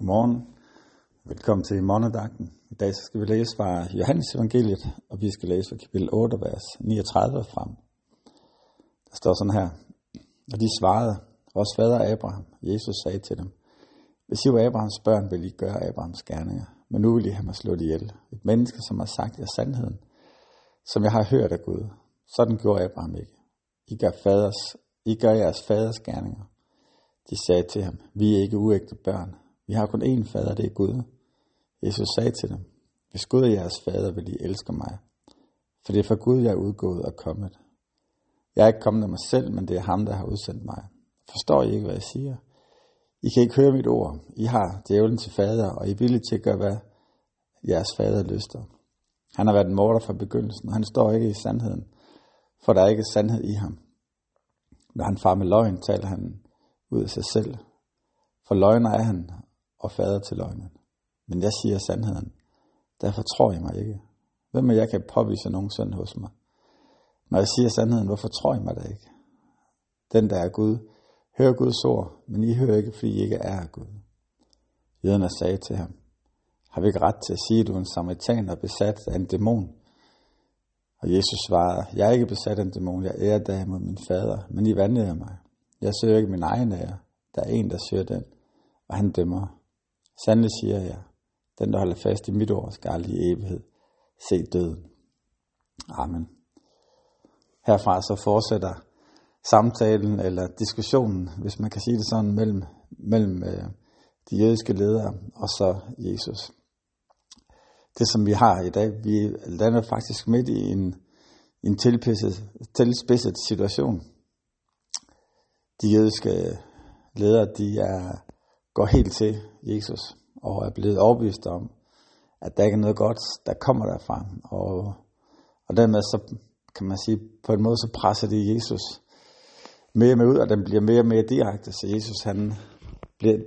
Godmorgen. Velkommen til morgendagten. I dag så skal vi læse fra Johannes evangeliet, og vi skal læse fra kapitel 8, vers 39 frem. Der står sådan her. Og de svarede, vores fader Abraham, Jesus sagde til dem, hvis I var Abrahams børn, ville I gøre Abrahams gerninger, men nu vil I have mig slået ihjel. Et menneske, som har sagt jer sandheden, som jeg har hørt af Gud. Sådan gjorde Abraham ikke. I gør, faders, I gør jeres faders gerninger. De sagde til ham, vi er ikke uægte børn, vi har kun én fader, det er Gud. Jesus sagde til dem, hvis Gud er jeres fader, vil I elske mig. For det er for Gud, jeg er udgået og kommet. Jeg er ikke kommet af mig selv, men det er ham, der har udsendt mig. Forstår I ikke, hvad jeg siger? I kan ikke høre mit ord. I har djævlen til fader, og I er villige til at gøre, hvad jeres fader lyster. Han har været en morder fra begyndelsen, og han står ikke i sandheden, for der er ikke sandhed i ham. Når han far med løgn, taler han ud af sig selv. For løgner er han, og fader til løgnen. Men jeg siger sandheden. Derfor tror I mig ikke. Hvem af jer kan påvise nogen synd hos mig? Når jeg siger sandheden, hvorfor tror I mig da ikke? Den, der er Gud, hører Guds ord, men I hører ikke, fordi I ikke er Gud. Jøderne sagde til ham, har vi ikke ret til at sige, at du er en samaritaner besat af en dæmon? Og Jesus svarede, jeg er ikke besat af en dæmon, jeg ærer derimod min fader, men I vandrer mig. Jeg søger ikke min egen ære, der er en, der søger den, og han dømmer. Sandelig siger jeg, den der holder fast i mit ord, skal aldrig i evighed se døden. Amen. Herfra så fortsætter samtalen eller diskussionen, hvis man kan sige det sådan, mellem, mellem øh, de jødiske ledere og så Jesus. Det som vi har i dag, vi lander faktisk midt i en, en tilpidset, tilspidset situation. De jødiske ledere, de er går helt til Jesus og er blevet overbevist om, at der ikke er noget godt, der kommer derfra. Og, og dermed så kan man sige, på en måde så presser det Jesus mere og mere ud, og den bliver mere og mere direkte. Så Jesus han bliver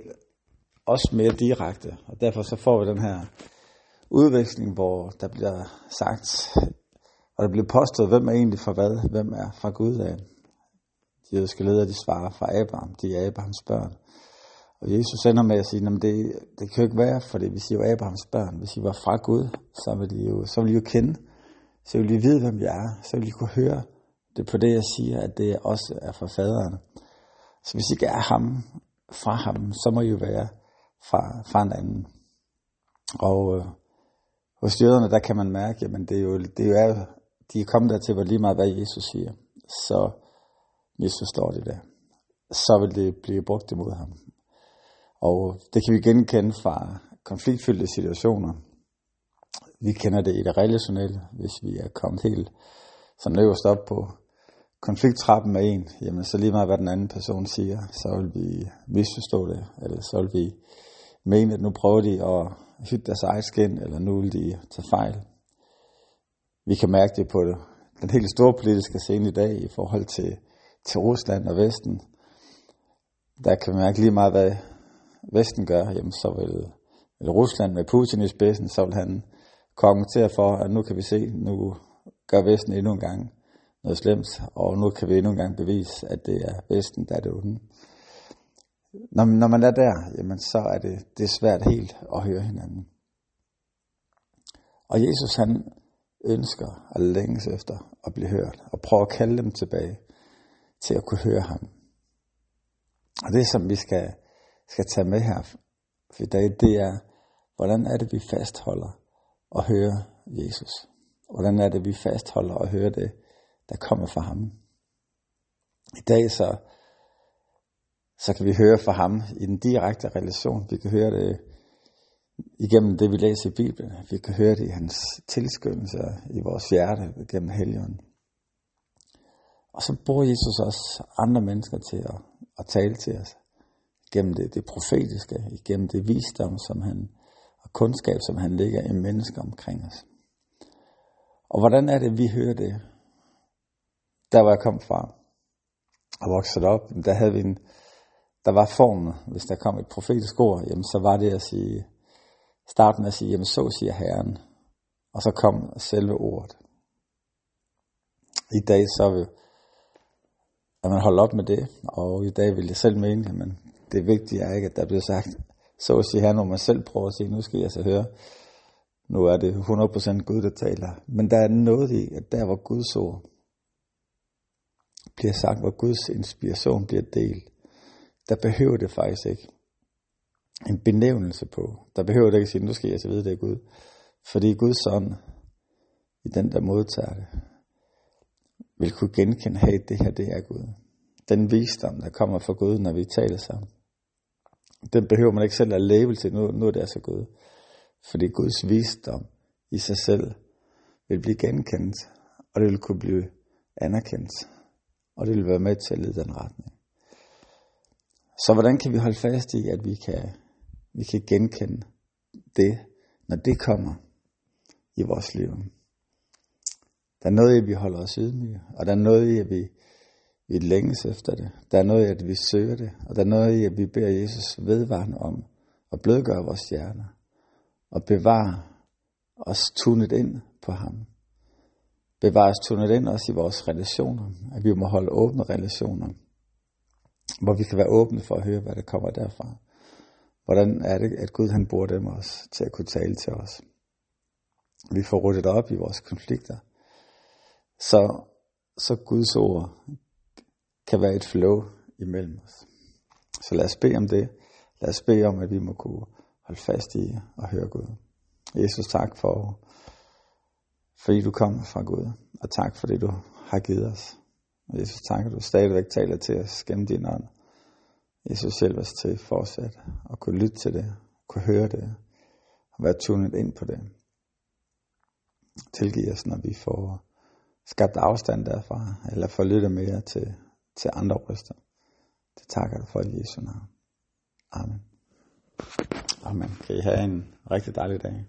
også mere direkte, og derfor så får vi den her udveksling, hvor der bliver sagt, og der bliver påstået, hvem er egentlig fra hvad, hvem er fra Gud af. De jødiske ledere, de svarer fra Abraham, de er Abrahams børn. Og Jesus ender med at sige, at det, det kan jo ikke være, for hvis I var Abrahams børn, hvis I var fra Gud, så ville I jo, så ville I jo kende, så ville I vide, hvem jeg er, så ville I kunne høre det på det, jeg siger, at det også er fra faderen. Så hvis I ikke er ham, fra ham, så må I jo være fra, fra en anden. Og øh, hos jøderne, der kan man mærke, at det er jo, det er jo, de er kommet dertil, hvor lige meget hvad Jesus siger, så misforstår de det. Så vil det blive brugt imod ham. Og det kan vi genkende fra konfliktfyldte situationer. Vi kender det i det relationelle, hvis vi er kommet helt som øverst op på konflikttrappen med en, jamen så lige meget hvad den anden person siger, så vil vi misforstå det, eller så vil vi mene, at nu prøver de at hytte deres eget skin, eller nu vil de tage fejl. Vi kan mærke det på det. den helt store politiske scene i dag i forhold til, til Rusland og Vesten. Der kan vi mærke lige meget, hvad Vesten gør, jamen så vil, vil Rusland med Putin i spidsen, så vil han kommentere for, at nu kan vi se, nu gør Vesten endnu en gang noget slemt, og nu kan vi endnu en gang bevise, at det er Vesten, der er det onde. Når, når man er der, jamen så er det, det er svært helt at høre hinanden. Og Jesus han ønsker at længes efter at blive hørt, og prøve at kalde dem tilbage til at kunne høre ham. Og det som vi skal skal tage med her for i dag, det er, hvordan er det, vi fastholder og hører Jesus? Hvordan er det, vi fastholder og hører det, der kommer fra ham? I dag så, så kan vi høre fra ham i den direkte relation. Vi kan høre det igennem det, vi læser i Bibelen. Vi kan høre det i hans tilskyndelse i vores hjerte gennem helgen. Og så bruger Jesus også andre mennesker til at, at tale til os gennem det, det profetiske, gennem det visdom, som han, og kundskab, som han ligger i mennesker omkring os. Og hvordan er det, vi hører det? Der hvor jeg kom fra og voksede op, der havde vi en, der var formen, hvis der kom et profetisk ord, jamen så var det at sige, starten med at sige, jamen så siger Herren, og så kom selve ordet. I dag så vil, at man holder op med det, og i dag vil jeg selv mene, at det vigtige er ikke, at der bliver sagt så at sige her, når man selv prøver at sige, nu skal jeg så høre, nu er det 100% Gud, der taler. Men der er noget i, at der hvor Guds ord bliver sagt, hvor Guds inspiration bliver delt, der behøver det faktisk ikke en benævnelse på. Der behøver det ikke at sige, nu skal jeg så vide, det er Gud. Fordi Guds ånd, i den der modtager det, vil kunne genkende, hey, det her, det er Gud. Den visdom, der kommer fra Gud, når vi taler sammen, den behøver man ikke selv at label til, nu, nu er det altså Gud. Fordi Guds visdom i sig selv vil blive genkendt, og det vil kunne blive anerkendt, og det vil være med til at lede den retning. Så hvordan kan vi holde fast i, at vi kan, vi kan genkende det, når det kommer i vores liv? Der er noget i, at vi holder os ydmyge, og der er noget i, at vi, vi længes efter det. Der er noget i, at vi søger det, og der er noget i, at vi beder Jesus vedvarende om at blødgøre vores hjerner og bevare os tunet ind på ham. Bevare os tunet ind også i vores relationer, at vi må holde åbne relationer, hvor vi kan være åbne for at høre, hvad der kommer derfra. Hvordan er det, at Gud han bruger dem os til at kunne tale til os. Vi får ryddet op i vores konflikter, så, så Guds ord kan være et flow imellem os. Så lad os bede om det. Lad os bede om, at vi må kunne holde fast i og høre Gud. Jesus, tak for, fordi du kom fra Gud, og tak for det, du har givet os. Og Jesus, tak, at du stadigvæk taler til os gennem din ånd. Jesus, hjælp os til fortsat at kunne lytte til det, kunne høre det, og være tunet ind på det. Tilgiv os, når vi får skabt afstand derfra, eller får lyttet mere til, til andre røster. Det takker du for i Jesu navn. Amen. Amen. Kan I have en rigtig dejlig dag.